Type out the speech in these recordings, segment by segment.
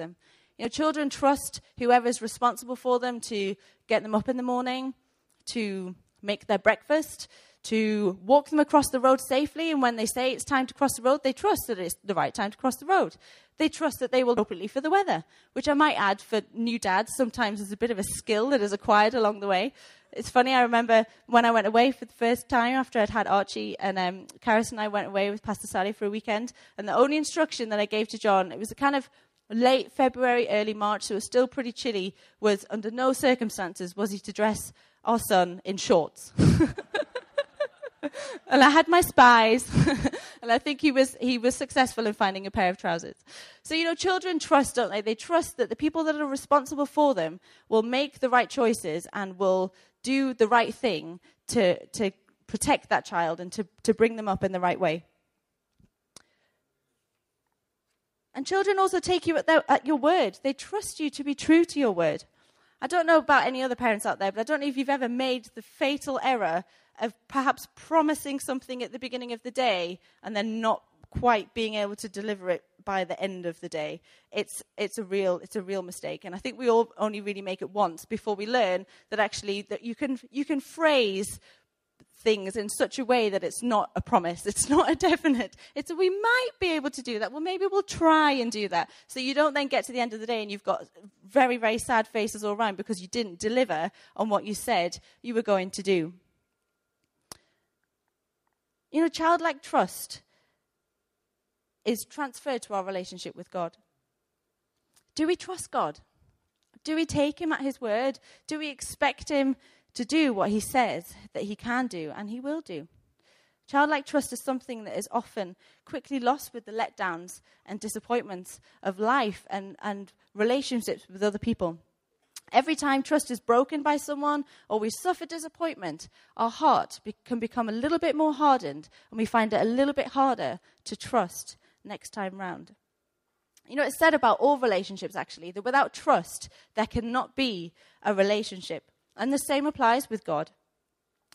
them. You know, children trust whoever's responsible for them to get them up in the morning, to make their breakfast, to walk them across the road safely. And when they say it's time to cross the road, they trust that it's the right time to cross the road. They trust that they will appropriately for the weather, which I might add for new dads sometimes is a bit of a skill that is acquired along the way. It's funny, I remember when I went away for the first time after I'd had Archie, and um, Karis and I went away with Pastor Sally for a weekend, and the only instruction that I gave to John, it was a kind of late February, early March, so it was still pretty chilly, was under no circumstances was he to dress our son in shorts. and I had my spies, and I think he was, he was successful in finding a pair of trousers. So, you know, children trust, don't they? They trust that the people that are responsible for them will make the right choices and will do the right thing to, to protect that child and to, to bring them up in the right way. And children also take you at, their, at your word. They trust you to be true to your word. I don't know about any other parents out there, but I don't know if you've ever made the fatal error of perhaps promising something at the beginning of the day and then not quite being able to deliver it by the end of the day. It's, it's, a real, it's a real mistake. And I think we all only really make it once before we learn that actually that you can, you can phrase things in such a way that it's not a promise, it's not a definite. It's a, we might be able to do that. Well, maybe we'll try and do that. So you don't then get to the end of the day and you've got very, very sad faces all around because you didn't deliver on what you said you were going to do. You know, childlike trust is transferred to our relationship with God. Do we trust God? Do we take him at his word? Do we expect him to do what he says that he can do and he will do? Childlike trust is something that is often quickly lost with the letdowns and disappointments of life and, and relationships with other people. Every time trust is broken by someone or we suffer disappointment, our heart be- can become a little bit more hardened and we find it a little bit harder to trust next time round. You know, it's said about all relationships actually that without trust, there cannot be a relationship. And the same applies with God.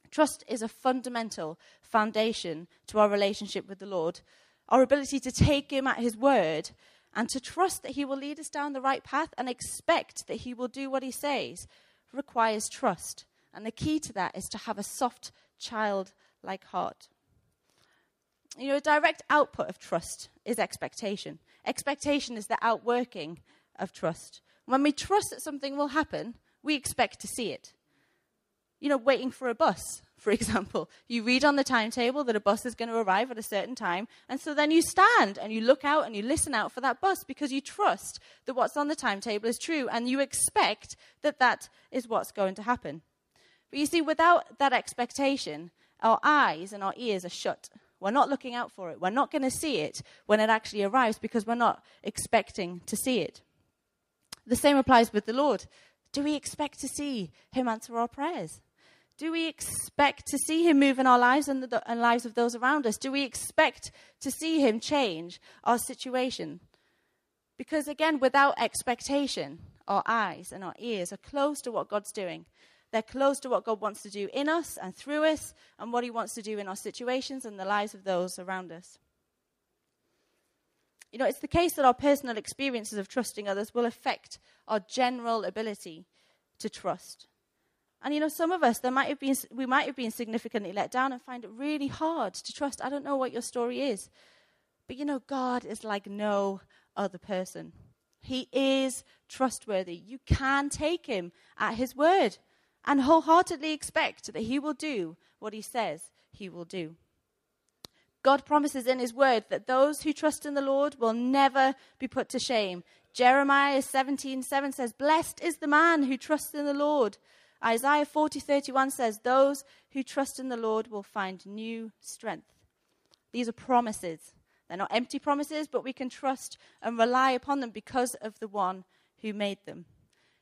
Trust is a fundamental foundation to our relationship with the Lord. Our ability to take Him at His word and to trust that He will lead us down the right path and expect that He will do what He says requires trust. And the key to that is to have a soft, child-like heart. You know, a direct output of trust is expectation. Expectation is the outworking of trust. When we trust that something will happen, we expect to see it. You know, waiting for a bus for example. You read on the timetable that a bus is going to arrive at a certain time, and so then you stand and you look out and you listen out for that bus because you trust that what's on the timetable is true and you expect that that is what's going to happen. But you see, without that expectation, our eyes and our ears are shut. We're not looking out for it. We're not going to see it when it actually arrives because we're not expecting to see it. The same applies with the Lord. Do we expect to see Him answer our prayers? Do we expect to see him move in our lives and the and lives of those around us? Do we expect to see him change our situation? Because again, without expectation, our eyes and our ears are closed to what God's doing. They're closed to what God wants to do in us and through us and what he wants to do in our situations and the lives of those around us. You know, it's the case that our personal experiences of trusting others will affect our general ability to trust. And you know, some of us, there might have been, we might have been significantly let down and find it really hard to trust. I don't know what your story is. But you know, God is like no other person. He is trustworthy. You can take him at his word and wholeheartedly expect that he will do what he says he will do. God promises in his word that those who trust in the Lord will never be put to shame. Jeremiah 17:7 7 says, "Blessed is the man who trusts in the Lord." Isaiah 40:31 says, "Those who trust in the Lord will find new strength." These are promises. They're not empty promises, but we can trust and rely upon them because of the one who made them.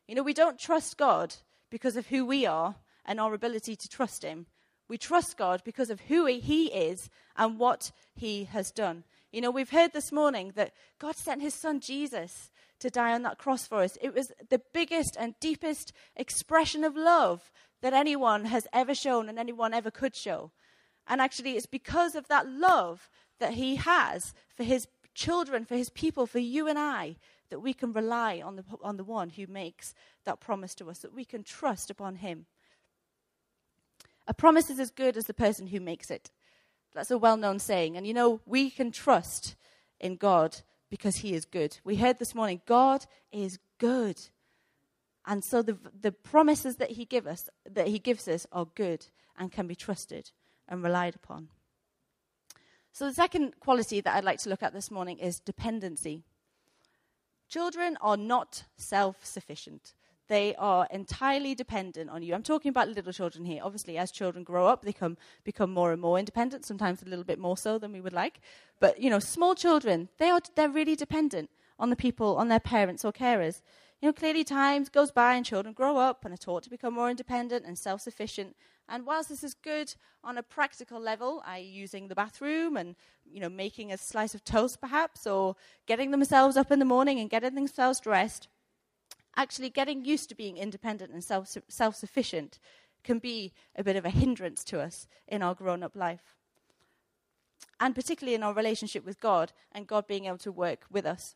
You know, we don't trust God because of who we are and our ability to trust him. We trust God because of who he is and what he has done. You know, we've heard this morning that God sent his son Jesus to die on that cross for us. It was the biggest and deepest expression of love that anyone has ever shown and anyone ever could show. And actually, it's because of that love that he has for his children, for his people, for you and I, that we can rely on the, on the one who makes that promise to us, that we can trust upon him. A promise is as good as the person who makes it. That's a well known saying. And you know, we can trust in God because he is good. We heard this morning, God is good. And so the, the promises that he, give us, that he gives us are good and can be trusted and relied upon. So, the second quality that I'd like to look at this morning is dependency. Children are not self sufficient. They are entirely dependent on you. I'm talking about little children here. Obviously, as children grow up, they become, become more and more independent, sometimes a little bit more so than we would like. But, you know, small children, they are, they're really dependent on the people, on their parents or carers. You know, clearly times goes by and children grow up and are taught to become more independent and self sufficient. And whilst this is good on a practical level, i.e., using the bathroom and you know making a slice of toast perhaps, or getting themselves up in the morning and getting themselves dressed, actually getting used to being independent and self self sufficient can be a bit of a hindrance to us in our grown up life. And particularly in our relationship with God and God being able to work with us.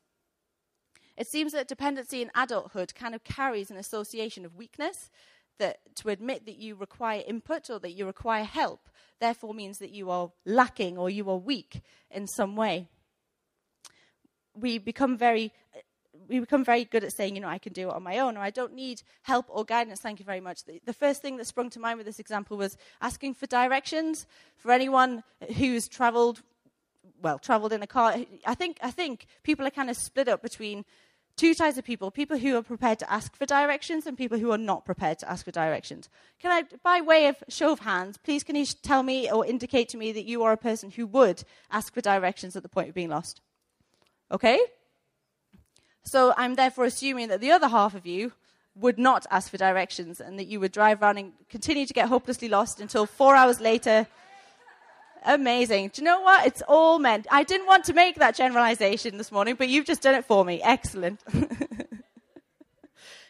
It seems that dependency in adulthood kind of carries an association of weakness, that to admit that you require input or that you require help, therefore means that you are lacking or you are weak in some way. We become very we become very good at saying, you know, I can do it on my own, or I don't need help or guidance. Thank you very much. The, the, first thing that sprung to mind with this example was asking for directions for anyone who's traveled, well, traveled in a car. I think, I think people are kind of split up between two types of people people who are prepared to ask for directions and people who are not prepared to ask for directions. Can I, by way of show of hands, please can you tell me or indicate to me that you are a person who would ask for directions at the point of being lost? Okay? So I'm therefore assuming that the other half of you would not ask for directions and that you would drive around and continue to get hopelessly lost until four hours later Amazing. Do you know what? It's all meant. I didn't want to make that generalization this morning, but you've just done it for me. Excellent.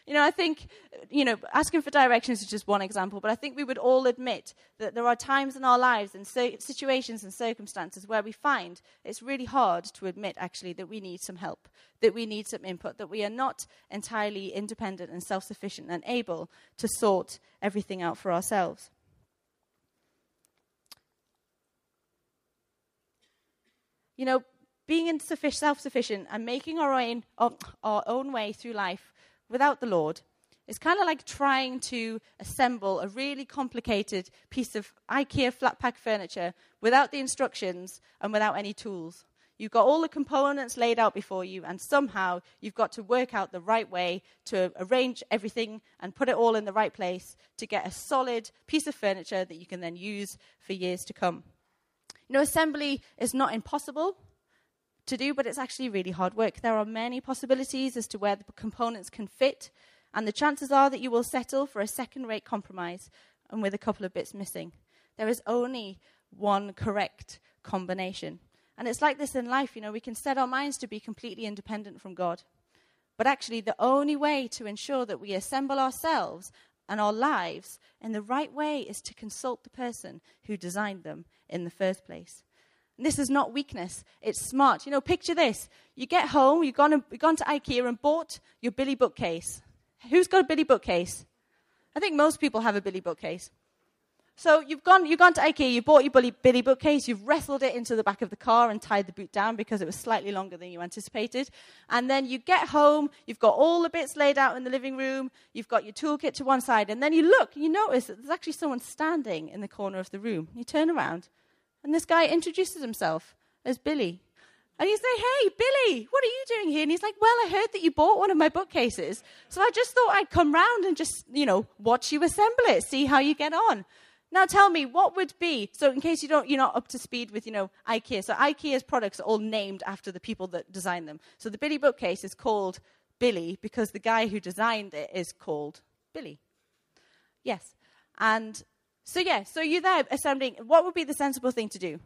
you know, I think, you know, asking for directions is just one example, but I think we would all admit that there are times in our lives and situations and circumstances where we find it's really hard to admit actually that we need some help, that we need some input, that we are not entirely independent and self sufficient and able to sort everything out for ourselves. you know, being self sufficient and making our own, our own way through life without the Lord it's kind of like trying to assemble a really complicated piece of IKEA flat pack furniture without the instructions and without any tools. You've got all the components laid out before you, and somehow you've got to work out the right way to arrange everything and put it all in the right place to get a solid piece of furniture that you can then use for years to come. You know, assembly is not impossible to do, but it's actually really hard work. There are many possibilities as to where the components can fit, and the chances are that you will settle for a second rate compromise and with a couple of bits missing. There is only one correct combination. And it's like this in life, you know, we can set our minds to be completely independent from God. But actually, the only way to ensure that we assemble ourselves and our lives in the right way is to consult the person who designed them in the first place. And this is not weakness, it's smart. You know, picture this. You get home, you've gone, you've gone to IKEA and bought your Billy bookcase. Who's got a Billy bookcase? I think most people have a Billy bookcase. So you've gone, you've gone to IKEA, you bought your Billy, Billy bookcase, you've wrestled it into the back of the car and tied the boot down because it was slightly longer than you anticipated. And then you get home, you've got all the bits laid out in the living room, you've got your toolkit to one side, and then you look, you notice that there's actually someone standing in the corner of the room. You turn around, and this guy introduces himself as Billy. And you say, Hey, Billy, what are you doing here? And he's like, Well, I heard that you bought one of my bookcases. So I just thought I'd come round and just, you know, watch you assemble it, see how you get on. Now tell me, what would be, so in case you don't, you're not up to speed with, you know, IKEA. So IKEA's products are all named after the people that designed them. So the Billy bookcase is called Billy because the guy who designed it is called Billy. Yes. And so yeah, so you're there assembling, what would be the sensible thing to do?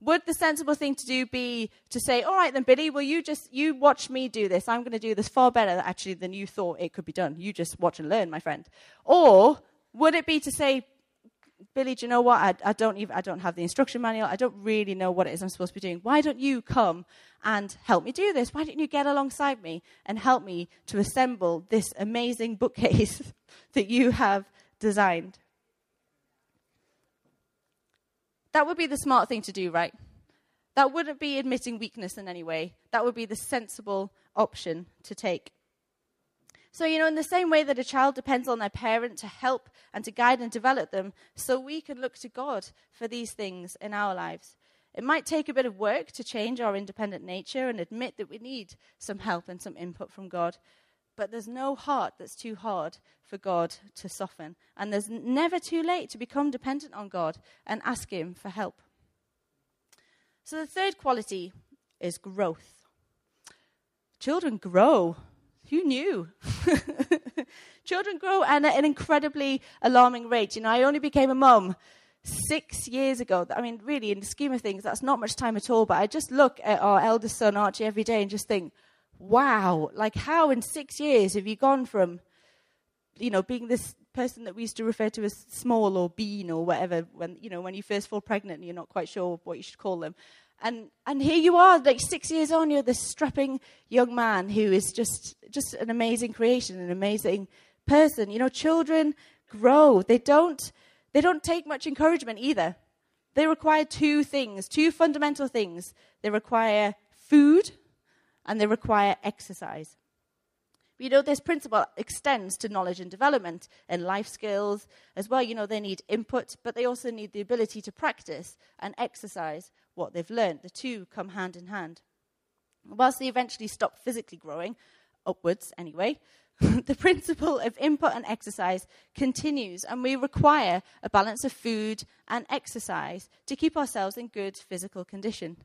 Would the sensible thing to do be to say, all right then, Billy, will you just, you watch me do this. I'm going to do this far better actually than you thought it could be done. You just watch and learn, my friend. Or would it be to say, Billy, do you know what? I, I, don't even, I don't have the instruction manual. I don't really know what it is I'm supposed to be doing. Why don't you come and help me do this? Why don't you get alongside me and help me to assemble this amazing bookcase that you have designed? That would be the smart thing to do, right? That wouldn't be admitting weakness in any way. That would be the sensible option to take. So, you know, in the same way that a child depends on their parent to help and to guide and develop them, so we can look to God for these things in our lives. It might take a bit of work to change our independent nature and admit that we need some help and some input from God. But there's no heart that's too hard for God to soften. And there's never too late to become dependent on God and ask Him for help. So the third quality is growth. Children grow who knew? Children grow at an incredibly alarming rate. You know, I only became a mum six years ago. I mean, really, in the scheme of things, that's not much time at all. But I just look at our eldest son, Archie, every day and just think, wow, like how in six years have you gone from, you know, being this person that we used to refer to as small or bean or whatever when, you know, when you first fall pregnant and you're not quite sure what you should call them. And, and here you are, like six years on, you're this strapping young man who is just, just an amazing creation, an amazing person. You know, children grow. They don't, they don't take much encouragement either. They require two things, two fundamental things. They require food and they require exercise. you know, this principle extends to knowledge and development and life skills as well. You know, they need input, but they also need the ability to practice and exercise what they've learned. The two come hand in hand. Whilst they eventually stop physically growing, upwards anyway, the principle of input and exercise continues, and we require a balance of food and exercise to keep ourselves in good physical condition.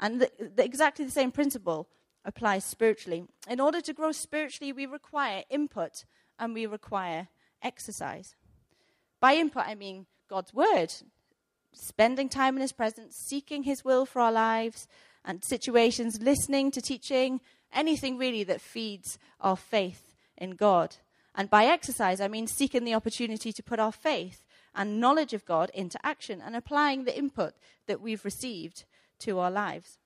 And the, the, exactly the same principle applies spiritually. In order to grow spiritually, we require input and we require exercise. By input, I mean God's word, spending time in His presence, seeking His will for our lives and situations, listening to teaching, anything really that feeds our faith in God. And by exercise, I mean seeking the opportunity to put our faith and knowledge of God into action and applying the input that we've received to our lives.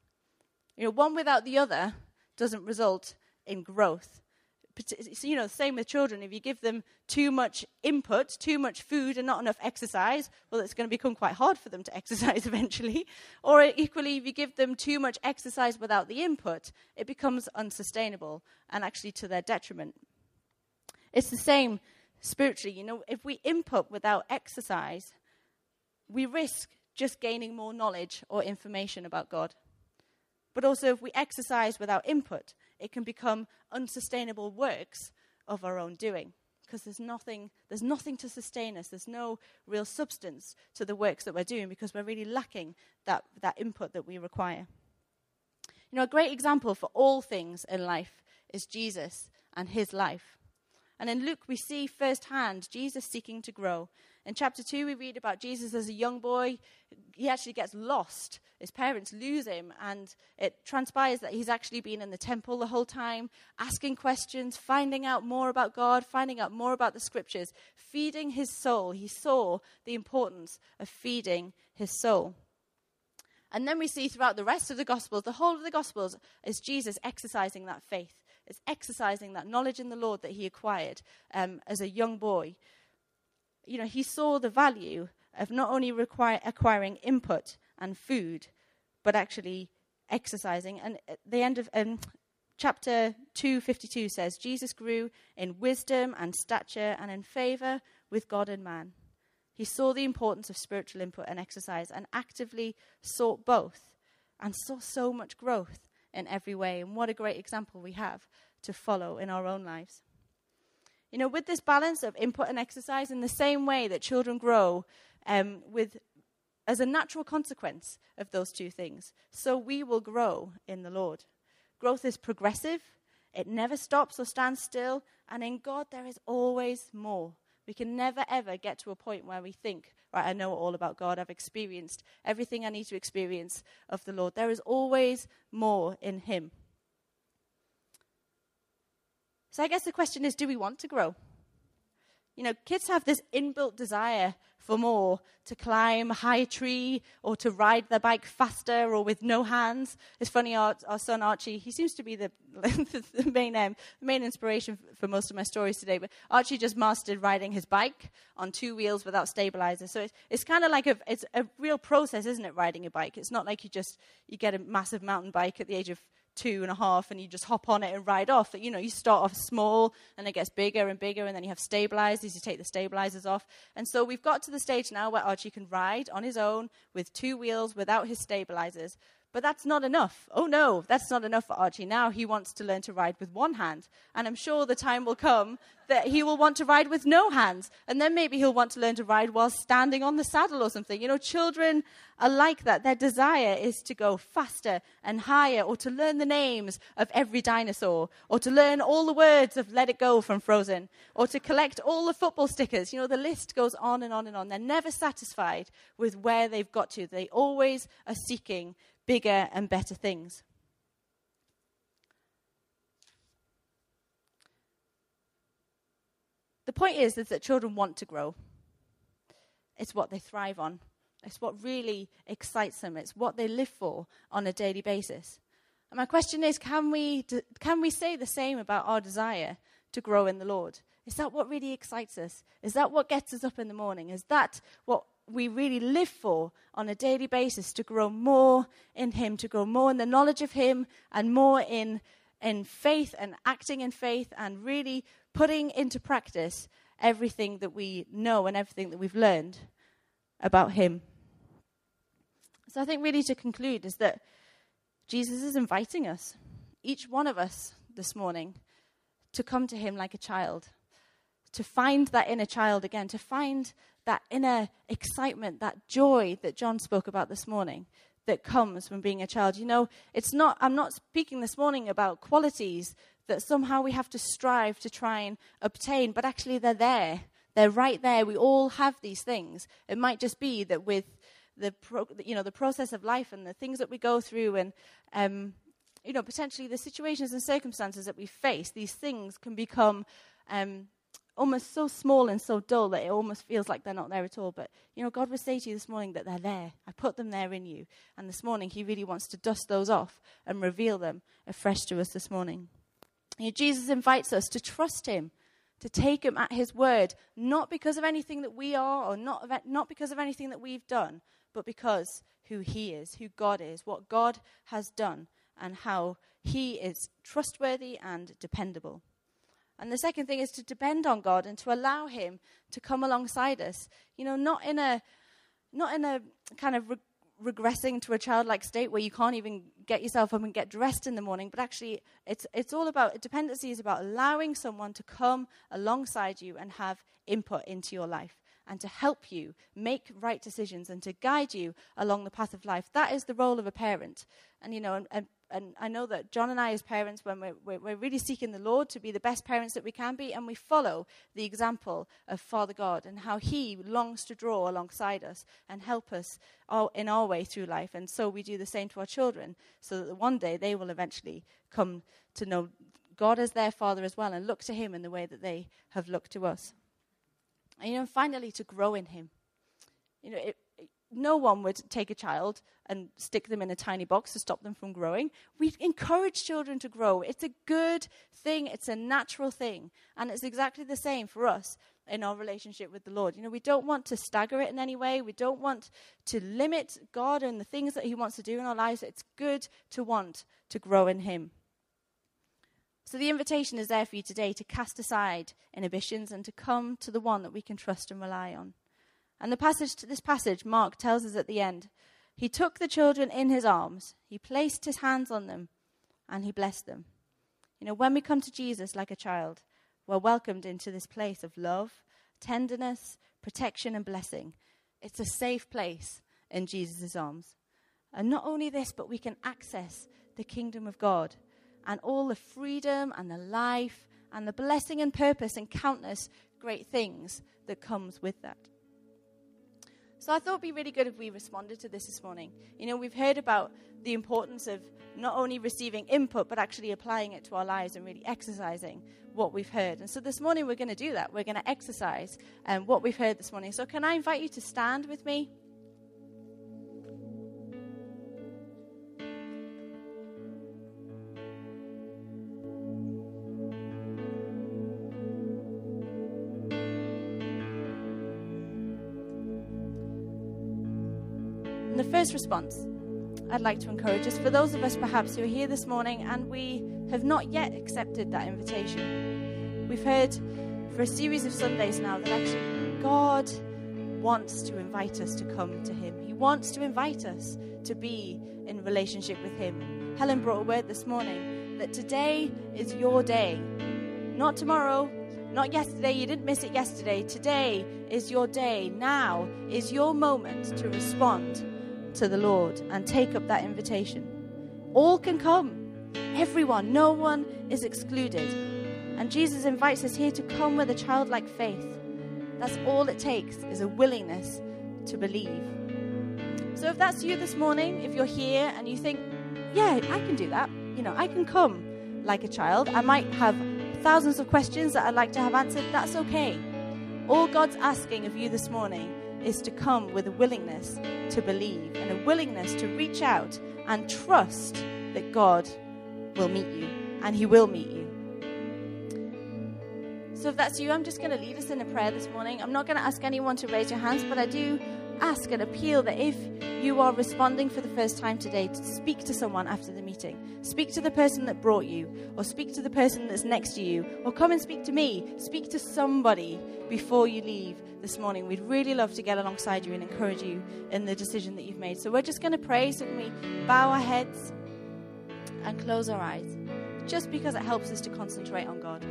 You know, one without the other doesn't result in growth So, you know, same with children. If you give them too much input, too much food, and not enough exercise, well, it's going to become quite hard for them to exercise eventually. Or equally, if you give them too much exercise without the input, it becomes unsustainable and actually to their detriment. It's the same spiritually. You know, if we input without exercise, we risk just gaining more knowledge or information about God. But also, if we exercise without input, it can become unsustainable works of our own doing because there's nothing, there's nothing to sustain us. There's no real substance to the works that we're doing because we're really lacking that, that input that we require. You know, a great example for all things in life is Jesus and his life. And in Luke, we see firsthand Jesus seeking to grow in chapter 2, we read about Jesus as a young boy. He actually gets lost. His parents lose him, and it transpires that he's actually been in the temple the whole time, asking questions, finding out more about God, finding out more about the scriptures, feeding his soul. He saw the importance of feeding his soul. And then we see throughout the rest of the Gospels, the whole of the Gospels, is Jesus exercising that faith, is exercising that knowledge in the Lord that he acquired um, as a young boy you know, he saw the value of not only require, acquiring input and food, but actually exercising. And at the end of um, chapter 252 says, Jesus grew in wisdom and stature and in favor with God and man. He saw the importance of spiritual input and exercise and actively sought both and saw so much growth in every way. And what a great example we have to follow in our own lives. You know, with this balance of input and exercise, in the same way that children grow um, with, as a natural consequence of those two things, so we will grow in the Lord. Growth is progressive, it never stops or stands still, and in God there is always more. We can never ever get to a point where we think, right, I know all about God, I've experienced everything I need to experience of the Lord. There is always more in Him. So I guess the question is do we want to grow? You know, kids have this inbuilt desire for more to climb a high tree or to ride their bike faster or with no hands. It's funny, our, our son Archie, he seems to be the, the main, um, main inspiration for most of my stories today. But Archie just mastered riding his bike on two wheels without stabilizers. So it's, it's kind of like a, it's a real process, isn't it, riding a bike? It's not like you just you get a massive mountain bike at the age of two and a half and you just hop on it and ride off. You know, you start off small and it gets bigger and bigger and then you have stabilizers, you take the stabilizers off. And so we've got to the stage now where Archie can ride on his own with two wheels without his stabilizers. But that's not enough. Oh no, that's not enough for Archie. Now he wants to learn to ride with one hand. And I'm sure the time will come that he will want to ride with no hands. And then maybe he'll want to learn to ride while standing on the saddle or something. You know, children are like that. Their desire is to go faster and higher or to learn the names of every dinosaur or to learn all the words of Let It Go from Frozen or to collect all the football stickers. You know, the list goes on and on and on. They're never satisfied with where they've got to. They always are seeking bigger and better things. The point is, is that children want to grow. It's what they thrive on. It's what really excites them. It's what they live for on a daily basis. And my question is can we, can we say the same about our desire to grow in the Lord? Is that what really excites us? Is that what gets us up in the morning? Is that what we really live for on a daily basis to grow more in Him, to grow more in the knowledge of Him, and more in, in faith and acting in faith and really putting into practice everything that we know and everything that we've learned about Him. So I think, really, to conclude, is that Jesus is inviting us, each one of us this morning, to come to Him like a child, to find that inner child again, to find that inner excitement, that joy that John spoke about this morning that comes from being a child. You know, it's not, I'm not speaking this morning about qualities that somehow we have to strive to try and obtain, but actually they're there. They're right there. We all have these things. It might just be that with the, pro, you know, the process of life and the things that we go through and, um, you know, potentially the situations and circumstances that we face, these things can become um, almost so small and so dull that it almost feels like they're not there at all. But, you know, God would say to you this morning that they're there. I put them there in you. And this morning, He really wants to dust those off and reveal them afresh to us this morning. You know, Jesus invites us to trust Him, to take Him at His word, not because of anything that we are or not, not because of anything that we've done, but because who He is, who God is, what God has done, and how He is trustworthy and dependable. And the second thing is to depend on God and to allow Him to come alongside us. You know, not in a, not in a kind of re- regressing to a childlike state where you can't even get yourself up and get dressed in the morning, but actually, it's, it's all about dependency is about allowing someone to come alongside you and have input into your life and to help you make right decisions and to guide you along the path of life. That is the role of a parent. And, you know, and, and and I know that John and I, as parents, when we're, we're, really seeking the Lord to be the best parents that we can be, and we follow the example of Father God and how He longs to draw alongside us and help us all, in our way through life. And so we do the same to our children, so that one day they will eventually come to know God as their Father as well and look to Him in the way that they have looked to us. And, you know, finally, to grow in Him. You know, it, no one would take a child and stick them in a tiny box to stop them from growing. We encourage children to grow. It's a good thing, it's a natural thing. And it's exactly the same for us in our relationship with the Lord. You know, we don't want to stagger it in any way, we don't want to limit God and the things that He wants to do in our lives. It's good to want to grow in Him. So the invitation is there for you today to cast aside inhibitions and to come to the one that we can trust and rely on. And the passage, this passage, Mark tells us at the end, he took the children in his arms, he placed his hands on them, and he blessed them. You know, when we come to Jesus like a child, we're welcomed into this place of love, tenderness, protection, and blessing. It's a safe place in Jesus' arms. And not only this, but we can access the kingdom of God and all the freedom and the life and the blessing and purpose and countless great things that comes with that. So I thought it'd be really good if we responded to this this morning. You know, we've heard about the importance of not only receiving input, but actually applying it to our lives and really exercising what we've heard. And so this morning we're going to do that. We're going to exercise um, what we've heard this morning. So can I invite you to stand with me? First response I'd like to encourage us for those of us perhaps who are here this morning and we have not yet accepted that invitation. We've heard for a series of Sundays now that actually God wants to invite us to come to Him. He wants to invite us to be in relationship with Him. Helen brought a word this morning that today is your day, not tomorrow, not yesterday. You didn't miss it yesterday. Today is your day. Now is your moment to respond to the Lord and take up that invitation. All can come, everyone, no one is excluded. And Jesus invites us here to come with a childlike faith. That's all it takes is a willingness to believe. So if that's you this morning, if you're here and you think, yeah, I can do that, you know, I can come like a child. I might have thousands of questions that I'd like to have answered. That's okay. All God's asking of you this morning is to come with a willingness to believe and a willingness to reach out and trust that God will meet you and He will meet you. So, if that's you, I'm just going to lead us in a prayer this morning. I'm not going to ask anyone to raise your hands, but I do ask and appeal that if you are responding for the first time today, to speak to someone after the meeting. Speak to the person that brought you, or speak to the person that's next to you, or come and speak to me. Speak to somebody before you leave this morning. We'd really love to get alongside you and encourage you in the decision that you've made. So we're just going to pray. So can we bow our heads and close our eyes? Just because it helps us to concentrate on God.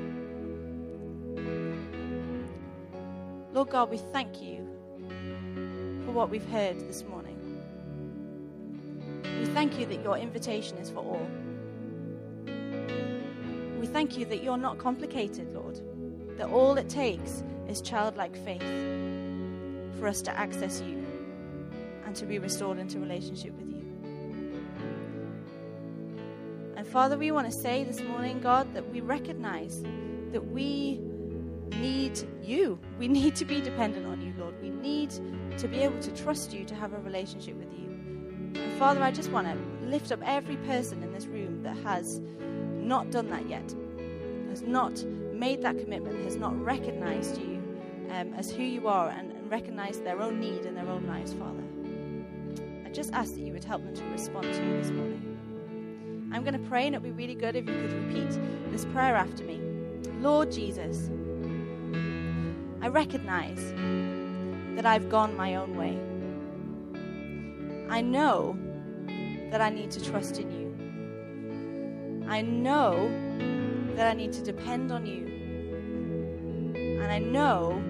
Lord God, we thank you for what we've heard this morning. We thank you that your invitation is for all. We thank you that you're not complicated, Lord, that all it takes is childlike faith for us to access you and to be restored into relationship with you. And Father, we want to say this morning, God, that we recognize that we need you. We need to be dependent on you, Lord. We need to be able to trust you, to have a relationship with you. And Father, I just want to lift up every person in this room that has not done that yet, has not made that commitment, has not recognized you um, as who you are and, and recognized their own need in their own lives, Father. I just ask that you would help them to respond to you this morning. I'm going to pray, and it would be really good if you could repeat this prayer after me. Lord Jesus, I recognize that I've gone my own way. I know that I need to trust in you. I know that I need to depend on you. And I know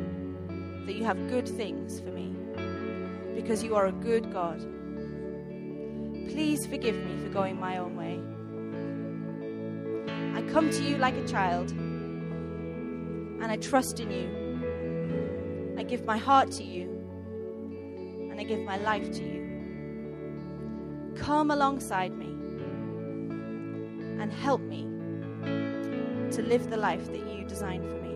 that you have good things for me because you are a good God. Please forgive me for going my own way. I come to you like a child and I trust in you. I give my heart to you and I give my life to you. Come alongside me and help me to live the life that you designed for me.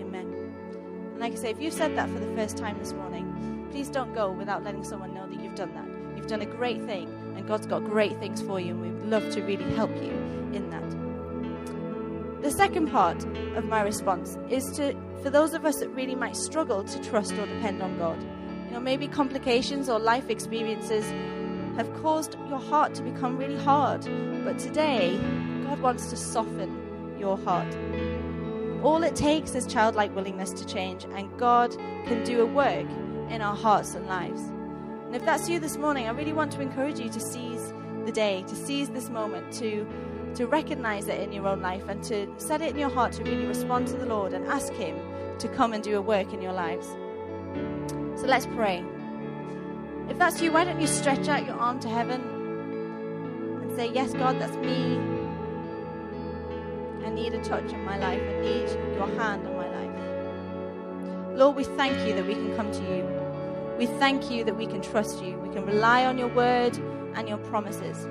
Amen. And like I say, if you've said that for the first time this morning, please don't go without letting someone know that you've done that. You've done a great thing, and God's got great things for you, and we'd love to really help you in that. The second part of my response is to for those of us that really might struggle to trust or depend on God. You know, maybe complications or life experiences have caused your heart to become really hard. But today, God wants to soften your heart. All it takes is childlike willingness to change, and God can do a work in our hearts and lives. And if that's you this morning, I really want to encourage you to seize the day, to seize this moment, to to recognize it in your own life and to set it in your heart to really respond to the Lord and ask Him to come and do a work in your lives. So let's pray. If that's you, why don't you stretch out your arm to heaven and say, Yes, God, that's me. I need a touch in my life. I need your hand on my life. Lord, we thank you that we can come to you. We thank you that we can trust you. We can rely on your word and your promises.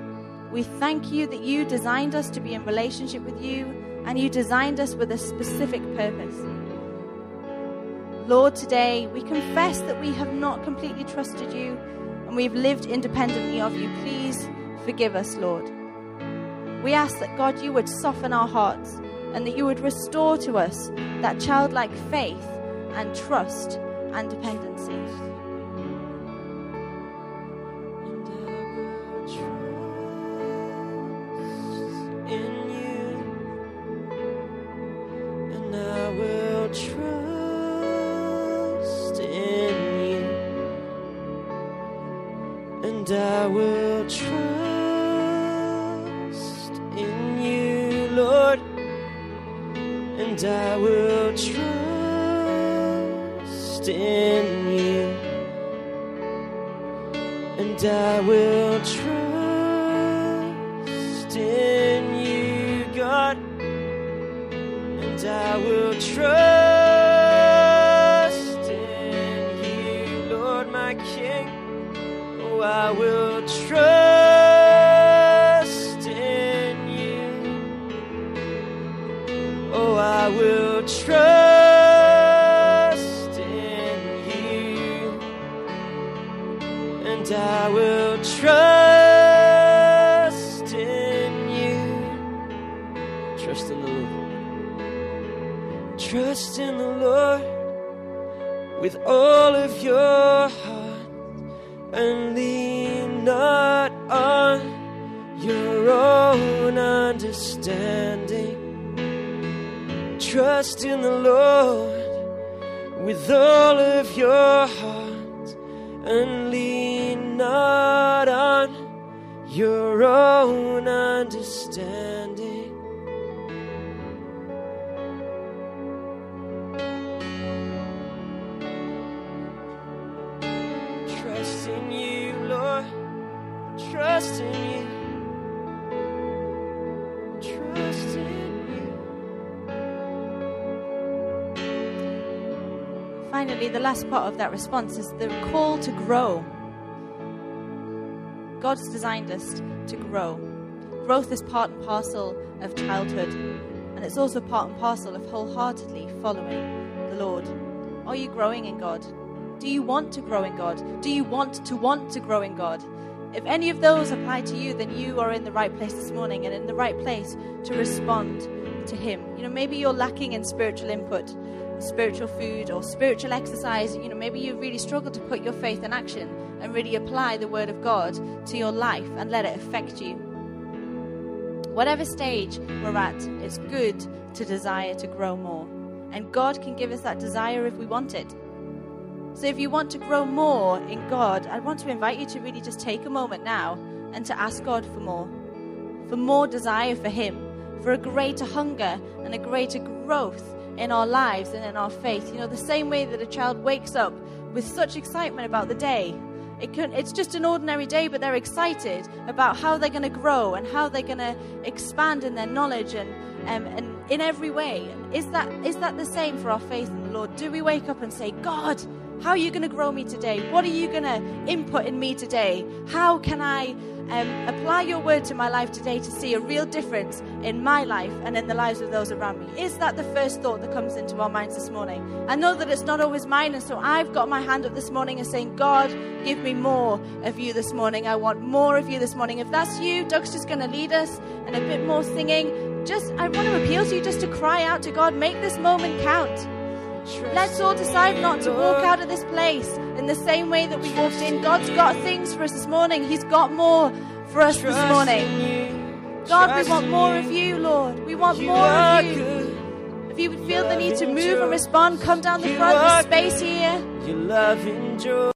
We thank you that you designed us to be in relationship with you and you designed us with a specific purpose. Lord, today we confess that we have not completely trusted you and we've lived independently of you. Please forgive us, Lord. We ask that God, you would soften our hearts and that you would restore to us that childlike faith and trust and dependency. Lord, and I will trust in you, and I will trust in you, God, and I will trust and lean not on your own understanding. Trust in the Lord with all of your heart and lean not on your own understanding. Trust in you. Trust in you. Finally, the last part of that response is the call to grow. God's designed us to grow. Growth is part and parcel of childhood, and it's also part and parcel of wholeheartedly following the Lord. Are you growing in God? Do you want to grow in God? Do you want to want to grow in God? If any of those apply to you, then you are in the right place this morning and in the right place to respond to Him. You know, maybe you're lacking in spiritual input, spiritual food, or spiritual exercise. You know, maybe you really struggle to put your faith in action and really apply the Word of God to your life and let it affect you. Whatever stage we're at, it's good to desire to grow more. And God can give us that desire if we want it. So if you want to grow more in God, I want to invite you to really just take a moment now and to ask God for more. For more desire for Him, for a greater hunger and a greater growth in our lives and in our faith. You know, the same way that a child wakes up with such excitement about the day. It can, it's just an ordinary day, but they're excited about how they're going to grow and how they're going to expand in their knowledge and, um, and in every way. Is that, is that the same for our faith in the Lord? Do we wake up and say, God, how are you going to grow me today? What are you going to input in me today? How can I um, apply your word to my life today to see a real difference in my life and in the lives of those around me? Is that the first thought that comes into our minds this morning? I know that it's not always mine, and so I've got my hand up this morning and saying, God, give me more of you this morning. I want more of you this morning. If that's you, Doug's just going to lead us and a bit more singing. Just, I want to appeal to you just to cry out to God, make this moment count. Let's all decide not to walk out of this place in the same way that we walked in. God's got things for us this morning. He's got more for us this morning. God, we want more of you, Lord. We want more of you. If you would feel the need to move and respond, come down the front. There's space here. Your love and joy.